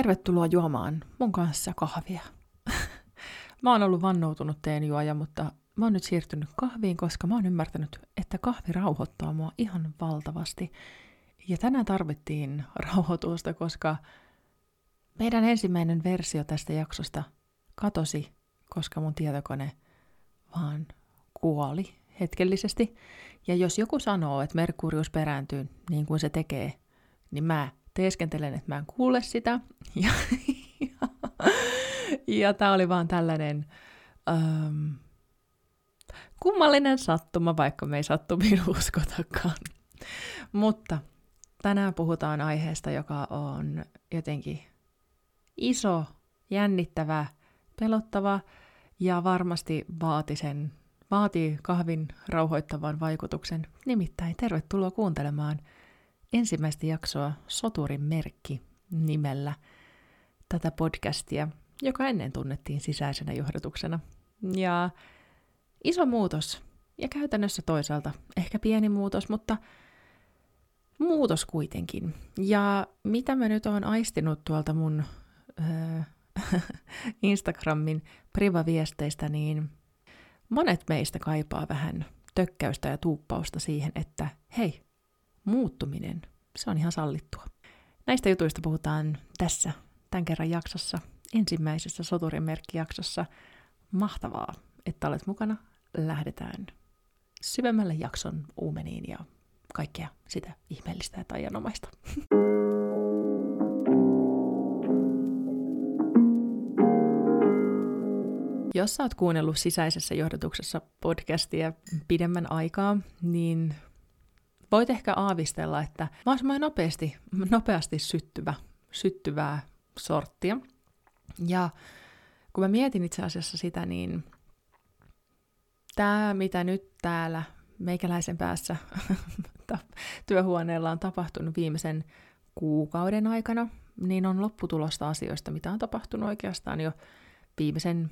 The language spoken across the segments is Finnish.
Tervetuloa juomaan mun kanssa kahvia. mä oon ollut vannoutunut teenjuoja, mutta mä oon nyt siirtynyt kahviin, koska mä oon ymmärtänyt, että kahvi rauhoittaa mua ihan valtavasti. Ja tänään tarvittiin rauhoitusta, koska meidän ensimmäinen versio tästä jaksosta katosi, koska mun tietokone vaan kuoli hetkellisesti. Ja jos joku sanoo, että Merkurius perääntyy niin kuin se tekee, niin mä teeskentelen, että mä en kuule sitä. Ja, ja, ja tämä oli vaan tällainen um, kummallinen sattuma, vaikka me ei sattumiin uskotakaan. Mutta tänään puhutaan aiheesta, joka on jotenkin iso, jännittävä, pelottava ja varmasti vaati sen, vaatii kahvin rauhoittavan vaikutuksen. Nimittäin tervetuloa kuuntelemaan ensimmäistä jaksoa Soturin merkki nimellä tätä podcastia, joka ennen tunnettiin sisäisenä johdatuksena. Ja iso muutos, ja käytännössä toisaalta ehkä pieni muutos, mutta muutos kuitenkin. Ja mitä mä nyt oon aistinut tuolta mun äh, Instagramin privaviesteistä, niin monet meistä kaipaa vähän tökkäystä ja tuuppausta siihen, että hei, muuttuminen, se on ihan sallittua. Näistä jutuista puhutaan tässä tämän kerran jaksossa, ensimmäisessä soturin merkkijaksossa. Mahtavaa, että olet mukana. Lähdetään syvemmälle jakson uumeniin ja kaikkea sitä ihmeellistä ja taianomaista. Jos sä oot kuunnellut sisäisessä johdatuksessa podcastia pidemmän aikaa, niin voit ehkä aavistella, että mä oon nopeasti, nopeasti syttyvä, syttyvää sorttia. Ja kun mä mietin itse asiassa sitä, niin tämä, mitä nyt täällä meikäläisen päässä työhuoneella on tapahtunut viimeisen kuukauden aikana, niin on lopputulosta asioista, mitä on tapahtunut oikeastaan jo viimeisen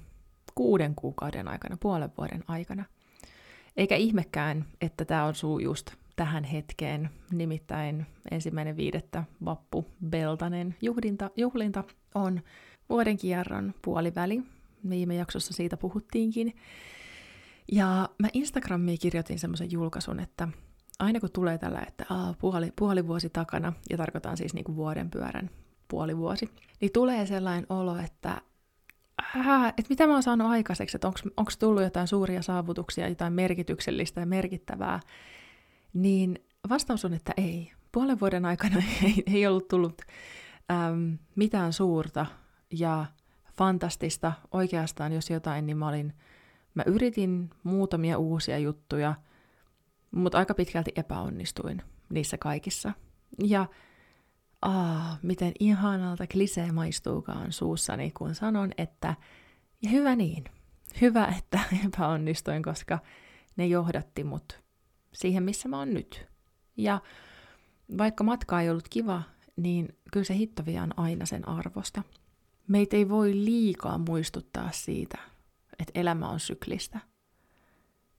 kuuden kuukauden aikana, puolen vuoden aikana. Eikä ihmekään, että tämä osuu just tähän hetkeen, nimittäin ensimmäinen viidettä vappu Beltanen juhlinta, juhlinta on vuoden kierron puoliväli. Viime jaksossa siitä puhuttiinkin. Ja mä Instagramiin kirjoitin semmoisen julkaisun, että aina kun tulee tällä, että aa, puoli, puoli vuosi takana, ja tarkoitan siis niin kuin vuoden pyörän puoli vuosi, niin tulee sellainen olo, että äh, että mitä mä oon saanut aikaiseksi, että onko tullut jotain suuria saavutuksia, jotain merkityksellistä ja merkittävää, niin vastaus on, että ei. Puolen vuoden aikana ei, ei ollut tullut äm, mitään suurta ja fantastista. Oikeastaan, jos jotain, niin mä olin, mä yritin muutamia uusia juttuja, mutta aika pitkälti epäonnistuin niissä kaikissa. Ja ah, miten ihanalta klisee maistuukaan suussani, kun sanon, että ja hyvä niin. Hyvä, että epäonnistuin, koska ne johdatti mut siihen, missä mä oon nyt. Ja vaikka matka ei ollut kiva, niin kyllä se hittovia on aina sen arvosta. Meitä ei voi liikaa muistuttaa siitä, että elämä on syklistä.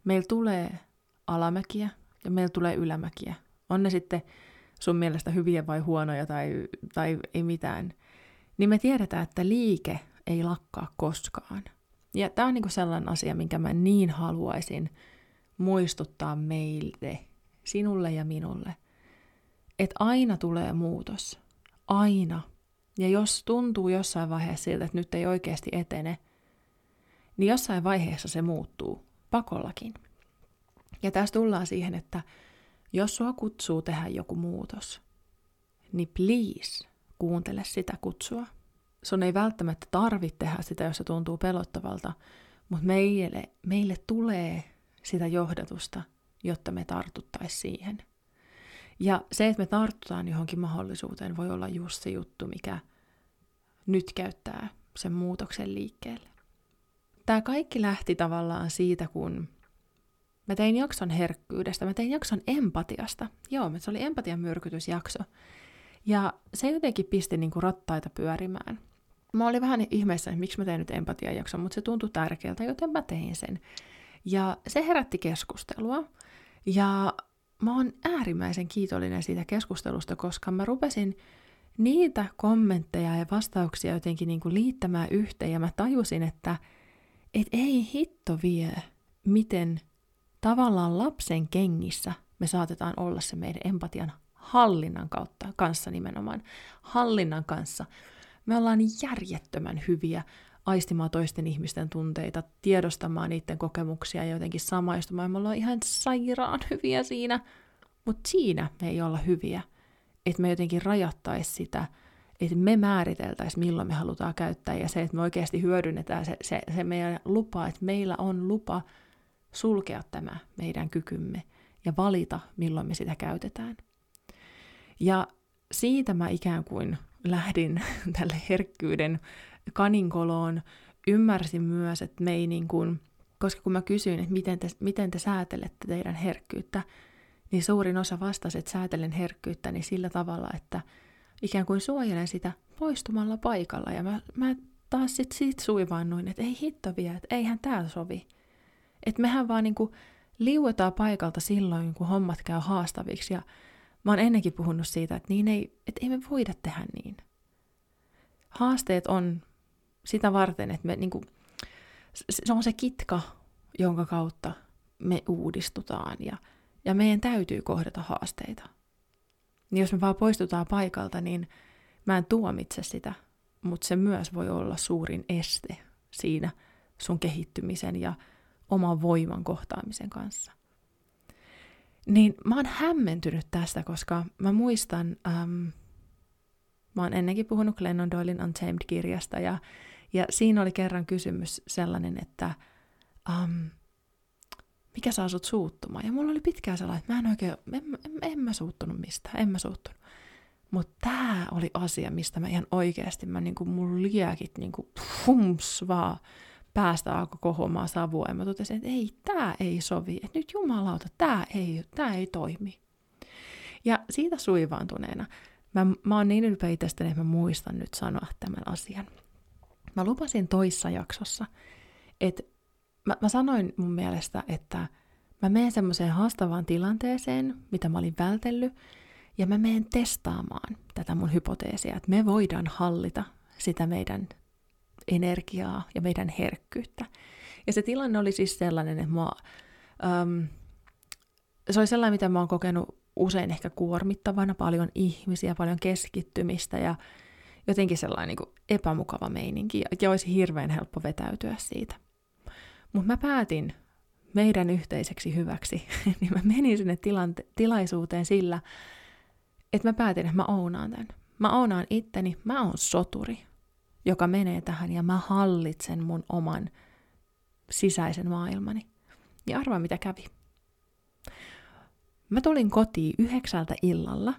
Meillä tulee alamäkiä ja meillä tulee ylämäkiä. On ne sitten sun mielestä hyviä vai huonoja tai, tai ei mitään. Niin me tiedetään, että liike ei lakkaa koskaan. Ja tämä on niinku sellainen asia, minkä mä niin haluaisin muistuttaa meille, sinulle ja minulle, että aina tulee muutos. Aina. Ja jos tuntuu jossain vaiheessa siltä, että nyt ei oikeasti etene, niin jossain vaiheessa se muuttuu pakollakin. Ja tässä tullaan siihen, että jos sua kutsuu tehdä joku muutos, niin please kuuntele sitä kutsua. Sun ei välttämättä tarvitse tehdä sitä, jos se tuntuu pelottavalta, mutta meille, meille tulee sitä johdatusta, jotta me tartuttaisiin siihen. Ja se, että me tartutaan johonkin mahdollisuuteen, voi olla just se juttu, mikä nyt käyttää sen muutoksen liikkeelle. Tämä kaikki lähti tavallaan siitä, kun mä tein jakson herkkyydestä, mä tein jakson empatiasta. Joo, se oli empatian myrkytysjakso. Ja se jotenkin pisti niinku rattaita pyörimään. Mä olin vähän ihmeessä, että miksi mä tein nyt empatiajakson, mutta se tuntui tärkeältä, joten mä tein sen. Ja se herätti keskustelua. Ja mä oon äärimmäisen kiitollinen siitä keskustelusta, koska mä rupesin niitä kommentteja ja vastauksia jotenkin niin kuin liittämään yhteen ja mä tajusin, että et ei hitto vie, miten tavallaan lapsen kengissä me saatetaan olla se meidän empatian hallinnan kautta, kanssa nimenomaan, hallinnan kanssa. Me ollaan järjettömän hyviä aistimaan toisten ihmisten tunteita, tiedostamaan niiden kokemuksia ja jotenkin samaistumaan. Me ollaan ihan sairaan hyviä siinä, mutta siinä me ei olla hyviä, että me jotenkin rajattaisi sitä, että me määriteltäisiin, milloin me halutaan käyttää, ja se, että me oikeasti hyödynnetään se, se, se meidän lupa, että meillä on lupa sulkea tämä meidän kykymme ja valita, milloin me sitä käytetään. Ja siitä mä ikään kuin lähdin tälle herkkyyden kaninkoloon, ymmärsin myös, että me ei niin kuin, koska kun mä kysyin, että miten te, miten te säätelette teidän herkkyyttä, niin suurin osa vastasi, että säätelen herkkyyttä niin sillä tavalla, että ikään kuin suojelen sitä poistumalla paikalla. Ja mä, mä taas sit siitä suivaannuin, että ei hitto vielä, että eihän tää sovi. Että mehän vaan niinku liuetaan paikalta silloin, kun hommat käy haastaviksi. Ja mä oon ennenkin puhunut siitä, että, niin ei, että ei me voida tehdä niin. Haasteet on sitä varten, että me niinku, se on se kitka, jonka kautta me uudistutaan ja, ja meidän täytyy kohdata haasteita. Niin jos me vaan poistutaan paikalta, niin mä en tuomitse sitä, mutta se myös voi olla suurin este siinä sun kehittymisen ja oman voiman kohtaamisen kanssa. Niin mä oon hämmentynyt tästä, koska mä muistan, ähm, mä oon ennenkin puhunut Glennon Doylin Untamed-kirjasta, ja, ja siinä oli kerran kysymys sellainen, että ähm, mikä saa sut suuttumaan? Ja mulla oli pitkään sellainen, että mä en oikein, en, en, en mä suuttunut mistään, en mä suuttunut. Mutta tämä oli asia, mistä mä ihan oikeasti, mä niinku, mun liäkit niinku, hums vaan päästä alkoi kohomaan savua. Ja mä totesin, että ei, tämä ei sovi. Että nyt jumalauta, tämä ei, tää ei toimi. Ja siitä suivaantuneena, mä, mä oon niin ylpeä itsestäni, että mä muistan nyt sanoa tämän asian. Mä lupasin toissa jaksossa, että mä, mä sanoin mun mielestä, että mä menen semmoiseen haastavaan tilanteeseen, mitä mä olin vältellyt, ja mä menen testaamaan tätä mun hypoteesia, että me voidaan hallita sitä meidän energiaa ja meidän herkkyyttä. Ja se tilanne oli siis sellainen, että mua, um, se oli sellainen, mitä mä oon kokenut usein ehkä kuormittavana, paljon ihmisiä, paljon keskittymistä ja jotenkin sellainen niin kuin epämukava meininki, ja olisi hirveän helppo vetäytyä siitä. Mutta mä päätin meidän yhteiseksi hyväksi, niin mä menin sinne tilante- tilaisuuteen sillä, että mä päätin, että mä ounaan tämän. Mä ounaan itteni, mä oon soturi, joka menee tähän ja mä hallitsen mun oman sisäisen maailmani. Ja arvaa mitä kävi. Mä tulin kotiin yhdeksältä illalla.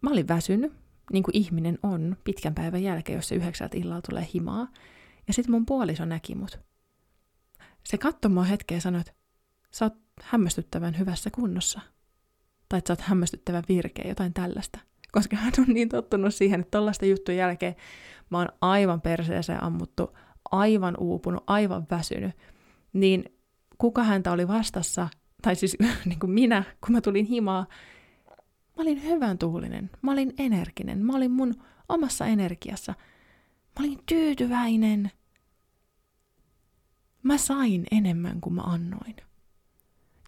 Mä olin väsynyt, niin kuin ihminen on pitkän päivän jälkeen, jos se yhdeksältä illalla tulee himaa. Ja sitten mun puoliso näki mut. Se katsoi mua hetkeä ja sanoi, että sä oot hämmästyttävän hyvässä kunnossa. Tai että sä oot hämmästyttävän virkeä, jotain tällaista koska hän on niin tottunut siihen, että tollaista juttujen jälkeen mä oon aivan perseeseen ammuttu, aivan uupunut, aivan väsynyt, niin kuka häntä oli vastassa, tai siis niin kuin minä, kun mä tulin himaa, mä olin hyvän tuulinen, mä olin energinen, mä olin mun omassa energiassa, mä olin tyytyväinen. Mä sain enemmän kuin mä annoin.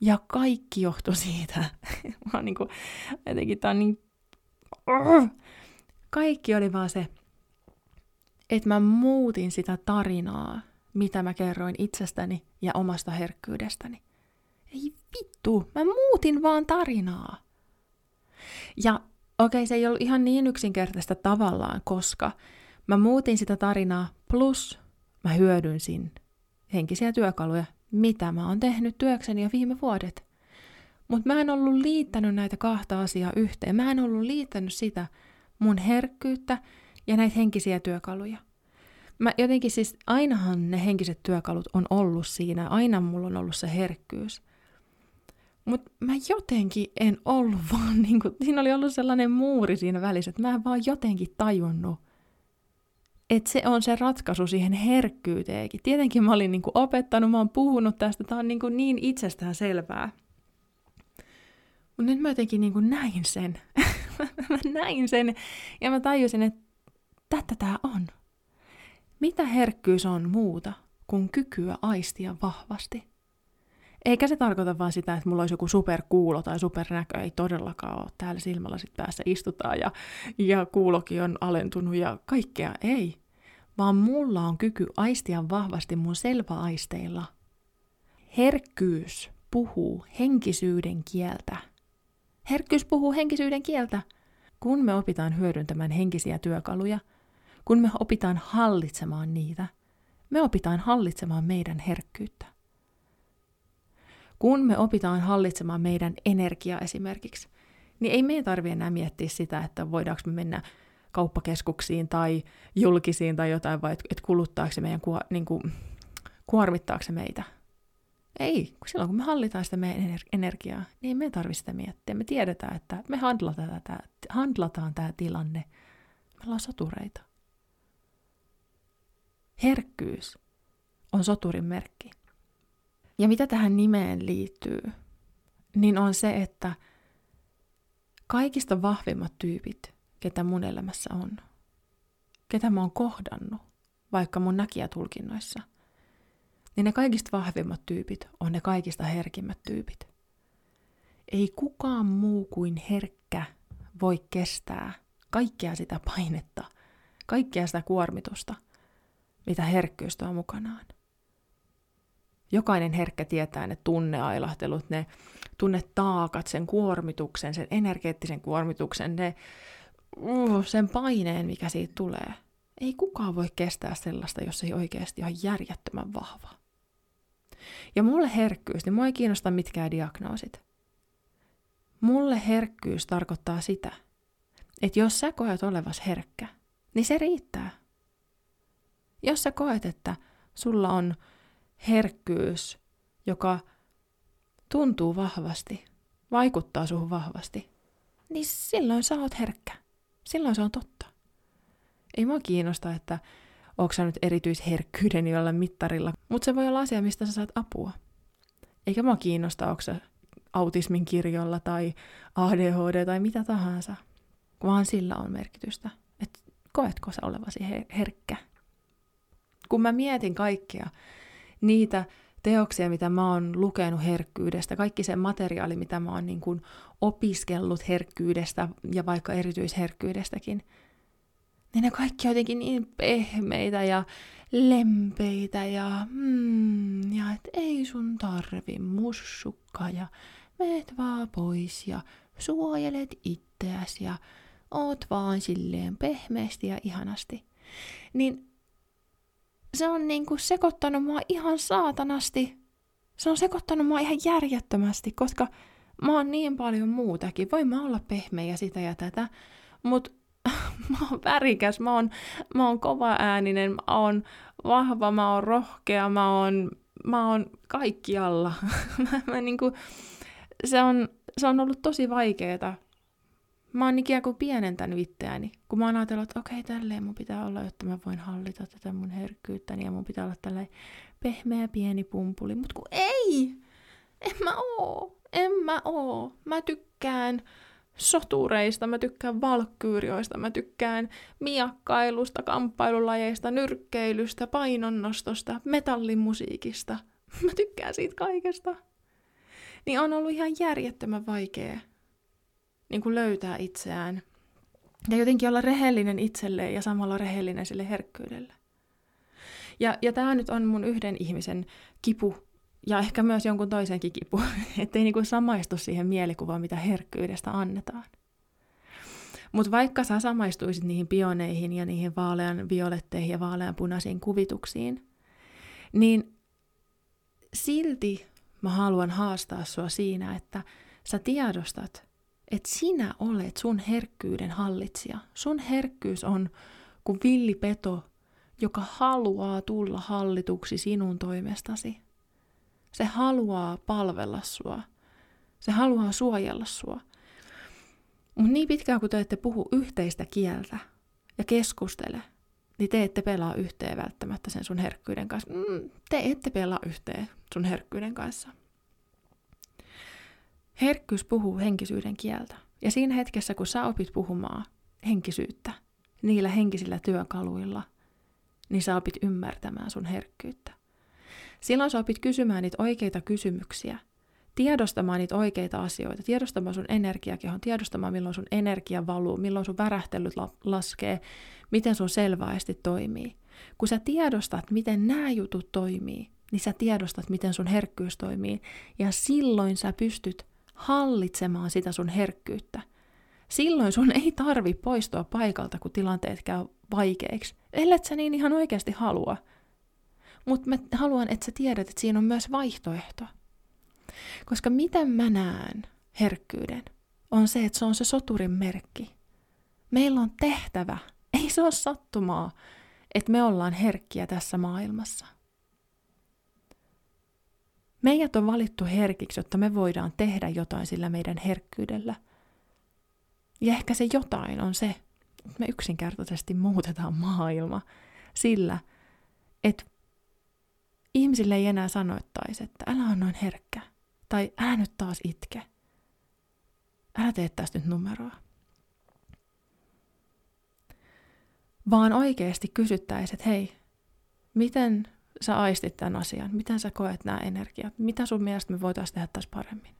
Ja kaikki johtui siitä. mä oon niin kuin, jotenkin tää on niin kaikki oli vaan se, että mä muutin sitä tarinaa, mitä mä kerroin itsestäni ja omasta herkkyydestäni. Ei vittu, mä muutin vaan tarinaa. Ja okei, okay, se ei ollut ihan niin yksinkertaista tavallaan, koska mä muutin sitä tarinaa plus mä hyödynsin henkisiä työkaluja, mitä mä oon tehnyt työkseni jo viime vuodet. Mutta mä en ollut liittänyt näitä kahta asiaa yhteen. Mä en ollut liittänyt sitä mun herkkyyttä ja näitä henkisiä työkaluja. Mä jotenkin siis, ainahan ne henkiset työkalut on ollut siinä, aina mulla on ollut se herkkyys. Mutta mä jotenkin en ollut vaan, niin kuin, siinä oli ollut sellainen muuri siinä välissä, että mä en vaan jotenkin tajunnut, että se on se ratkaisu siihen herkkyyteenkin. Tietenkin mä olin niin kuin opettanut, mä oon puhunut tästä, tämä on niin, kuin niin itsestään selvää. Mutta nyt mä jotenkin niin kuin näin sen. mä näin sen ja mä tajusin, että tätä tää on. Mitä herkkyys on muuta kuin kykyä aistia vahvasti? Eikä se tarkoita vaan sitä, että mulla olisi joku superkuulo tai supernäkö, ei todellakaan ole. Täällä silmälasit päässä istutaan ja, ja kuulokin on alentunut ja kaikkea, ei. Vaan mulla on kyky aistia vahvasti mun selväaisteilla. Herkkyys puhuu henkisyyden kieltä. Herkkyys puhuu henkisyyden kieltä. Kun me opitaan hyödyntämään henkisiä työkaluja, kun me opitaan hallitsemaan niitä, me opitaan hallitsemaan meidän herkkyyttä. Kun me opitaan hallitsemaan meidän energiaa esimerkiksi, niin ei meidän tarvitse enää miettiä sitä, että voidaanko me mennä kauppakeskuksiin tai julkisiin tai jotain, vai että kuluttaako se meidän, niin kuin, kuormittaako se meitä. Ei, kun silloin kun me hallitaan sitä meidän energiaa, niin me tarvitse sitä miettiä. Me tiedetään, että me handlataan tämä, handlataan tämä tilanne. Me ollaan sotureita. Herkkyys on soturin merkki. Ja mitä tähän nimeen liittyy, niin on se, että kaikista vahvimmat tyypit, ketä mun elämässä on, ketä mä oon kohdannut, vaikka mun näkijätulkinnoissa, niin ne kaikista vahvimmat tyypit on ne kaikista herkimmät tyypit. Ei kukaan muu kuin herkkä voi kestää kaikkea sitä painetta, kaikkea sitä kuormitusta, mitä herkkyys tuo mukanaan. Jokainen herkkä tietää ne tunneailahtelut, ne tunnetaakat, sen kuormituksen, sen energeettisen kuormituksen, ne, uh, sen paineen, mikä siitä tulee. Ei kukaan voi kestää sellaista, jos ei oikeasti ole järjettömän vahva. Ja mulle herkkyys, niin mua ei kiinnosta mitkään diagnoosit. Mulle herkkyys tarkoittaa sitä, että jos sä koet olevas herkkä, niin se riittää. Jos sä koet, että sulla on herkkyys, joka tuntuu vahvasti, vaikuttaa suhun vahvasti, niin silloin sä oot herkkä. Silloin se on totta. Ei mua kiinnosta, että onko sä nyt erityisherkkyyden jolla mittarilla, mutta se voi olla asia, mistä sä saat apua. Eikä mua kiinnosta, onko sä autismin kirjolla tai ADHD tai mitä tahansa, vaan sillä on merkitystä. Että koetko sä olevasi herkkä? Kun mä mietin kaikkea, niitä teoksia, mitä mä oon lukenut herkkyydestä, kaikki se materiaali, mitä mä oon niin kuin opiskellut herkkyydestä ja vaikka erityisherkkyydestäkin, niin ne kaikki on jotenkin niin pehmeitä ja lempeitä ja, mm, ja et ei sun tarvi mussukka ja meet vaan pois ja suojelet itseäsi ja oot vaan silleen pehmeästi ja ihanasti. Niin se on niinku sekoittanut mua ihan saatanasti. Se on sekoittanut mua ihan järjettömästi, koska mä oon niin paljon muutakin. Voin mä olla pehmeä ja sitä ja tätä, mutta mä oon värikäs, mä oon, mä oon kova ääninen, mä oon vahva, mä oon rohkea, mä oon, mä oon kaikkialla. mä, mä niinku, se, on, se on ollut tosi vaikeeta mä oon ikään kuin pienentänyt itseäni, kun mä oon ajatellut, että okei, okay, tälleen mun pitää olla, jotta mä voin hallita tätä mun herkkyyttäni ja mun pitää olla tällainen pehmeä pieni pumpuli. Mut kun ei! En mä oo! En mä oo! Mä tykkään sotureista, mä tykkään valkkyyrioista, mä tykkään miakkailusta, kamppailulajeista, nyrkkeilystä, painonnostosta, metallimusiikista. Mä tykkään siitä kaikesta. Niin on ollut ihan järjettömän vaikea niin kuin löytää itseään ja jotenkin olla rehellinen itselleen ja samalla rehellinen sille herkkyydelle. Ja, ja tämä nyt on mun yhden ihmisen kipu ja ehkä myös jonkun toisenkin kipu, ettei niinku samaistu siihen mielikuvaan, mitä herkkyydestä annetaan. Mutta vaikka sä samaistuisit niihin pioneihin ja niihin vaalean violetteihin ja vaalean punaisiin kuvituksiin, niin silti mä haluan haastaa sua siinä, että sä tiedostat, että sinä olet sun herkkyyden hallitsija. Sun herkkyys on kuin villipeto, joka haluaa tulla hallituksi sinun toimestasi. Se haluaa palvella sua. Se haluaa suojella sua. Mutta niin pitkään kun te ette puhu yhteistä kieltä ja keskustele, niin te ette pelaa yhteen välttämättä sen sun herkkyyden kanssa. Mm, te ette pelaa yhteen sun herkkyyden kanssa. Herkkyys puhuu henkisyyden kieltä. Ja siinä hetkessä, kun sä opit puhumaan henkisyyttä niillä henkisillä työkaluilla, niin sä opit ymmärtämään sun herkkyyttä. Silloin sä opit kysymään niitä oikeita kysymyksiä, tiedostamaan niitä oikeita asioita, tiedostamaan sun energiakehon, tiedostamaan milloin sun energia valuu, milloin sun värähtelyt laskee, miten sun selväesti toimii. Kun sä tiedostat, miten nämä jutut toimii, niin sä tiedostat, miten sun herkkyys toimii, ja silloin sä pystyt hallitsemaan sitä sun herkkyyttä. Silloin sun ei tarvi poistua paikalta, kun tilanteet käy vaikeiksi, ellei sä niin ihan oikeasti halua. Mutta mä haluan, että sä tiedät, että siinä on myös vaihtoehto. Koska miten mä näen herkkyyden, on se, että se on se soturin merkki. Meillä on tehtävä, ei se ole sattumaa, että me ollaan herkkiä tässä maailmassa. Meidät on valittu herkiksi, jotta me voidaan tehdä jotain sillä meidän herkkyydellä. Ja ehkä se jotain on se, että me yksinkertaisesti muutetaan maailma sillä, että ihmisille ei enää sanoittaisi, että älä on noin herkkä. Tai älä nyt taas itke. Älä tee tästä nyt numeroa. Vaan oikeasti kysyttäisiin, että hei, miten sä aistit tämän asian? Miten sä koet nämä energiat? Mitä sun mielestä me voitaisiin tehdä tässä paremmin?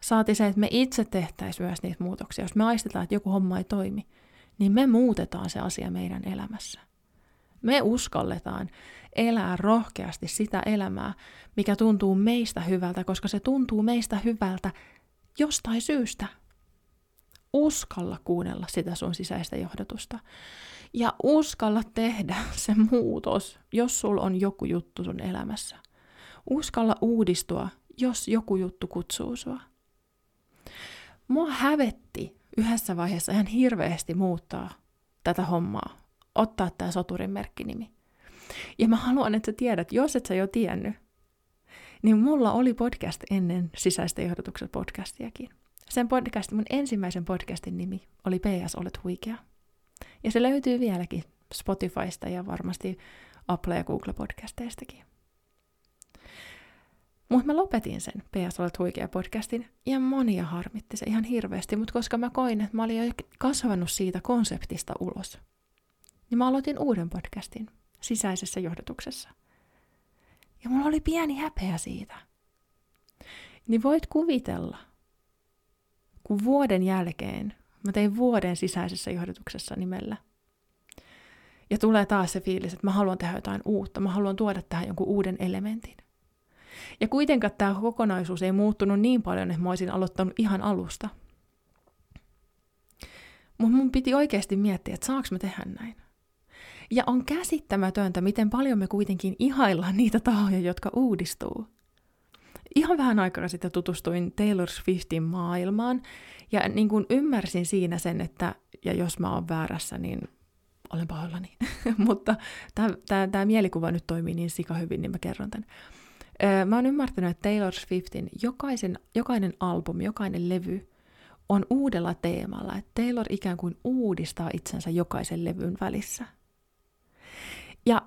Saati se, että me itse tehtäisiin myös niitä muutoksia. Jos me aistetaan, että joku homma ei toimi, niin me muutetaan se asia meidän elämässä. Me uskalletaan elää rohkeasti sitä elämää, mikä tuntuu meistä hyvältä, koska se tuntuu meistä hyvältä jostain syystä. Uskalla kuunnella sitä sun sisäistä johdatusta. Ja uskalla tehdä se muutos, jos sul on joku juttu sun elämässä. Uskalla uudistua, jos joku juttu kutsuu sua. Mua hävetti yhdessä vaiheessa ihan hirveästi muuttaa tätä hommaa, ottaa tämä soturin merkkinimi. Ja mä haluan, että sä tiedät, jos et sä jo tiennyt, niin mulla oli podcast ennen sisäistä johdotuksen podcastiakin. Sen podcastin, mun ensimmäisen podcastin nimi oli PS Olet huikea. Ja se löytyy vieläkin Spotifysta ja varmasti Apple ja Google podcasteistakin. Mutta mä lopetin sen PS Olet huikea podcastin ja monia harmitti se ihan hirveästi, mutta koska mä koin, että mä olin jo kasvanut siitä konseptista ulos, niin mä aloitin uuden podcastin sisäisessä johdotuksessa. Ja mulla oli pieni häpeä siitä. Niin voit kuvitella, kun vuoden jälkeen mä tein vuoden sisäisessä johdotuksessa nimellä. Ja tulee taas se fiilis, että mä haluan tehdä jotain uutta, mä haluan tuoda tähän jonkun uuden elementin. Ja kuitenkaan tämä kokonaisuus ei muuttunut niin paljon, että mä olisin aloittanut ihan alusta. Mutta mun piti oikeasti miettiä, että saaks mä tehdä näin. Ja on käsittämätöntä, miten paljon me kuitenkin ihaillaan niitä tahoja, jotka uudistuu. Ihan vähän aikaa sitten tutustuin Taylor Swiftin maailmaan ja niin kuin ymmärsin siinä sen, että ja jos mä oon väärässä, niin olen pahoillani. Mutta tämä mielikuva nyt toimii niin sika hyvin, niin mä kerron tämän. Mä oon ymmärtänyt, että Taylor Swiftin jokaisen, jokainen albumi, jokainen levy on uudella teemalla, että Taylor ikään kuin uudistaa itsensä jokaisen levyn välissä – ja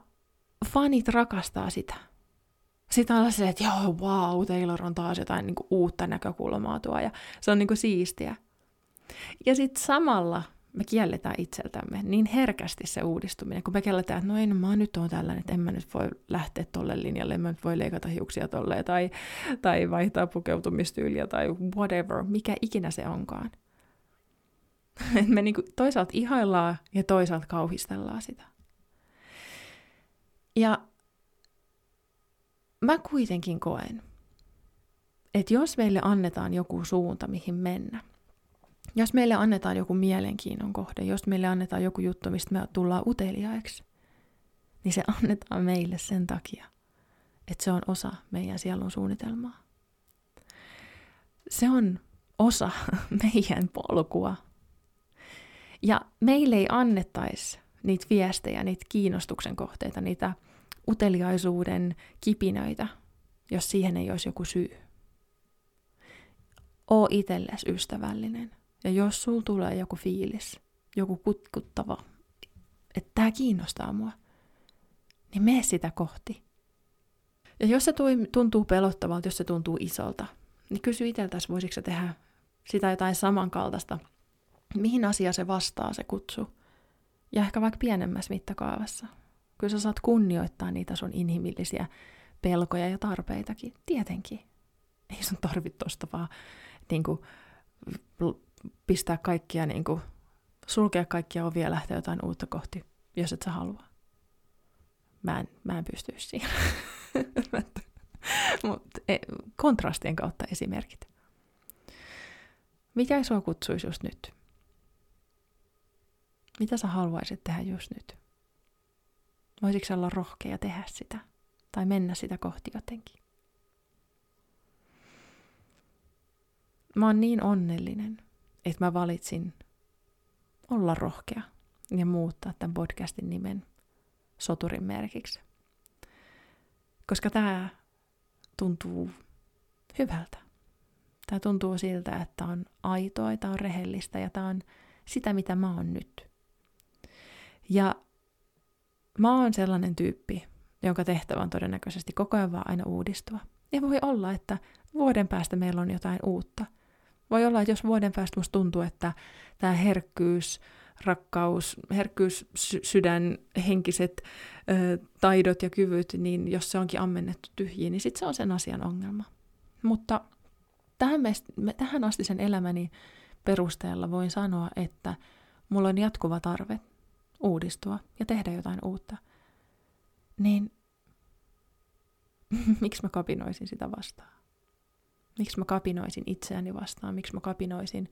fanit rakastaa sitä. Sitä on se, että joo, wow, Taylor on taas jotain niin kuin, uutta näkökulmaa tuo, ja se on niin kuin, siistiä. Ja sitten samalla me kielletään itseltämme niin herkästi se uudistuminen, kun me kielletään, että no en mä nyt on tällainen, että en mä nyt voi lähteä tolle linjalle, en mä nyt voi leikata hiuksia tolle, tai, tai vaihtaa pukeutumistyyliä, tai whatever, mikä ikinä se onkaan. me niin kuin, toisaalta ihaillaan ja toisaalta kauhistellaan sitä. Ja mä kuitenkin koen, että jos meille annetaan joku suunta, mihin mennä, jos meille annetaan joku mielenkiinnon kohde, jos meille annetaan joku juttu, mistä me tullaan uteliaiksi, niin se annetaan meille sen takia, että se on osa meidän sielun suunnitelmaa. Se on osa meidän polkua. Ja meille ei annettaisi niitä viestejä, niitä kiinnostuksen kohteita, niitä uteliaisuuden kipinöitä, jos siihen ei olisi joku syy. Oo itsellesi ystävällinen. Ja jos sul tulee joku fiilis, joku kutkuttava, että tämä kiinnostaa mua, niin mene sitä kohti. Ja jos se tuntuu pelottavalta, jos se tuntuu isolta, niin kysy itseltäsi, voisitko tehdä sitä jotain samankaltaista, mihin asia se vastaa se kutsu. Ja ehkä vaikka pienemmässä mittakaavassa. Kyllä sä saat kunnioittaa niitä sun inhimillisiä pelkoja ja tarpeitakin, tietenkin. Ei sun tarvitse tosta vaan niin kuin, pistää kaikkia, niin kuin, sulkea kaikkia ovia ja lähteä jotain uutta kohti, jos et sä halua. Mä en, mä en pysty siihen. Mutta e, kontrastien kautta esimerkit. Mikä sua kutsuisi just nyt? Mitä sä haluaisit tehdä just nyt? Voisitko olla rohkea tehdä sitä? Tai mennä sitä kohti jotenkin? Mä oon niin onnellinen, että mä valitsin olla rohkea ja muuttaa tämän podcastin nimen soturin merkiksi. Koska tämä tuntuu hyvältä. Tämä tuntuu siltä, että on aitoa, tämä on rehellistä ja tämä on sitä, mitä mä oon nyt. Ja mä oon sellainen tyyppi, jonka tehtävä on todennäköisesti koko ajan vaan aina uudistua. Ja voi olla, että vuoden päästä meillä on jotain uutta. Voi olla, että jos vuoden päästä musta tuntuu, että tämä herkkyys, rakkaus, herkkyys, sy- sydän, henkiset ö, taidot ja kyvyt, niin jos se onkin ammennettu tyhjiin, niin sitten se on sen asian ongelma. Mutta tähän, me, tähän asti sen elämäni perusteella voin sanoa, että mulla on jatkuva tarve uudistua ja tehdä jotain uutta. Niin miksi mä kapinoisin sitä vastaan? Miksi mä kapinoisin itseäni vastaan? Miksi mä kapinoisin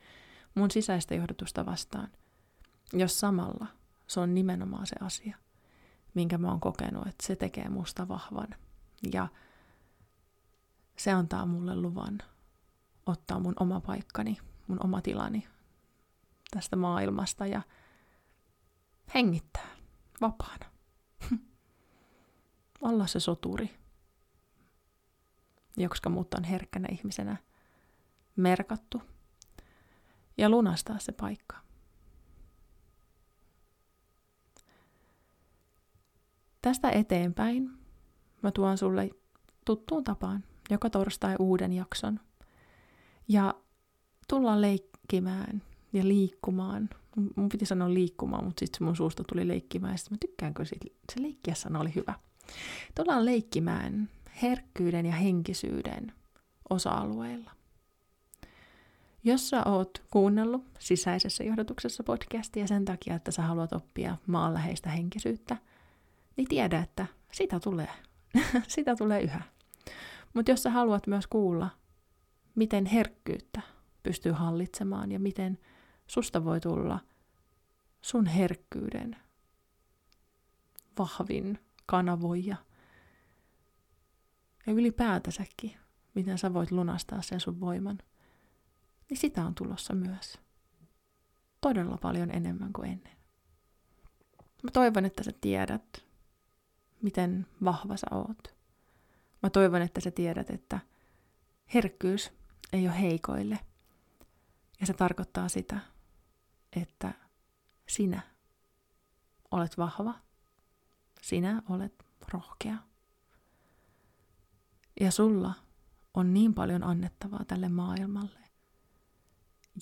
mun sisäistä johdotusta vastaan? Jos samalla se on nimenomaan se asia, minkä mä oon kokenut, että se tekee musta vahvan. Ja se antaa mulle luvan ottaa mun oma paikkani, mun oma tilani tästä maailmasta ja hengittää vapaana. Olla se soturi, jotka mut on herkkänä ihmisenä merkattu ja lunastaa se paikka. Tästä eteenpäin mä tuon sulle tuttuun tapaan joka torstai uuden jakson. Ja tullaan leikkimään ja liikkumaan. Mun piti sanoa liikkumaan, mutta sitten mun suusta tuli leikkimään. Sitten mä tykkäänkö siitä. Se leikkiä sana oli hyvä. Tullaan leikkimään herkkyyden ja henkisyyden osa-alueilla. Jos sä oot kuunnellut sisäisessä johdotuksessa podcastia sen takia, että sä haluat oppia maanläheistä henkisyyttä, niin tiedä, että sitä tulee. sitä tulee yhä. Mutta jos sä haluat myös kuulla, miten herkkyyttä pystyy hallitsemaan ja miten susta voi tulla sun herkkyyden vahvin kanavoija. Ja ylipäätänsäkin, miten sä voit lunastaa sen sun voiman, niin sitä on tulossa myös. Todella paljon enemmän kuin ennen. Mä toivon, että sä tiedät, miten vahva sä oot. Mä toivon, että sä tiedät, että herkkyys ei ole heikoille. Ja se tarkoittaa sitä, että sinä olet vahva, sinä olet rohkea. Ja sulla on niin paljon annettavaa tälle maailmalle.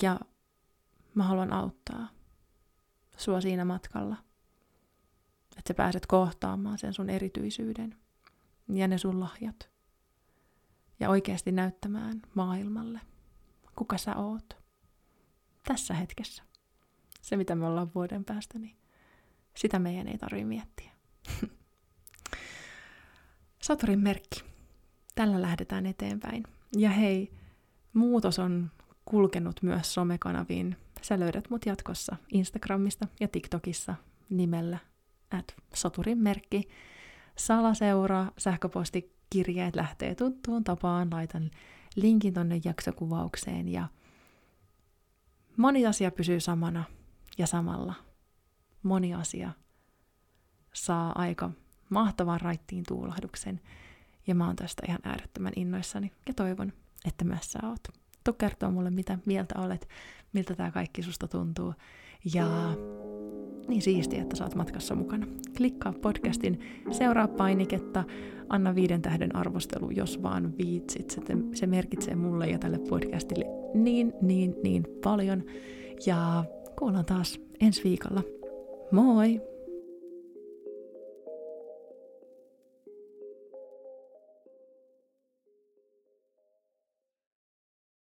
Ja mä haluan auttaa sua siinä matkalla, että sä pääset kohtaamaan sen sun erityisyyden ja ne sun lahjat. Ja oikeasti näyttämään maailmalle, kuka sä oot tässä hetkessä. Se, mitä me ollaan vuoden päästä, niin sitä meidän ei tarvitse miettiä. Saturin merkki. Tällä lähdetään eteenpäin. Ja hei, muutos on kulkenut myös somekanaviin. Sä löydät mut jatkossa Instagramista ja TikTokissa nimellä at Saturin merkki. Salaseura, sähköpostikirjeet lähtee tuttuun tapaan. Laitan linkin tonne jaksokuvaukseen ja moni asia pysyy samana ja samalla. Moni asia saa aika mahtavan raittiin tuulahduksen ja mä oon tästä ihan äärettömän innoissani ja toivon, että myös sä oot. Tuu kertoa mulle, mitä mieltä olet, miltä tämä kaikki susta tuntuu. Ja niin siistiä, että saat matkassa mukana. Klikkaa podcastin seuraa painiketta, anna viiden tähden arvostelu, jos vaan viitsit. Se, se merkitsee mulle ja tälle podcastille niin, niin, niin paljon. Ja kuullaan taas ensi viikolla. Moi!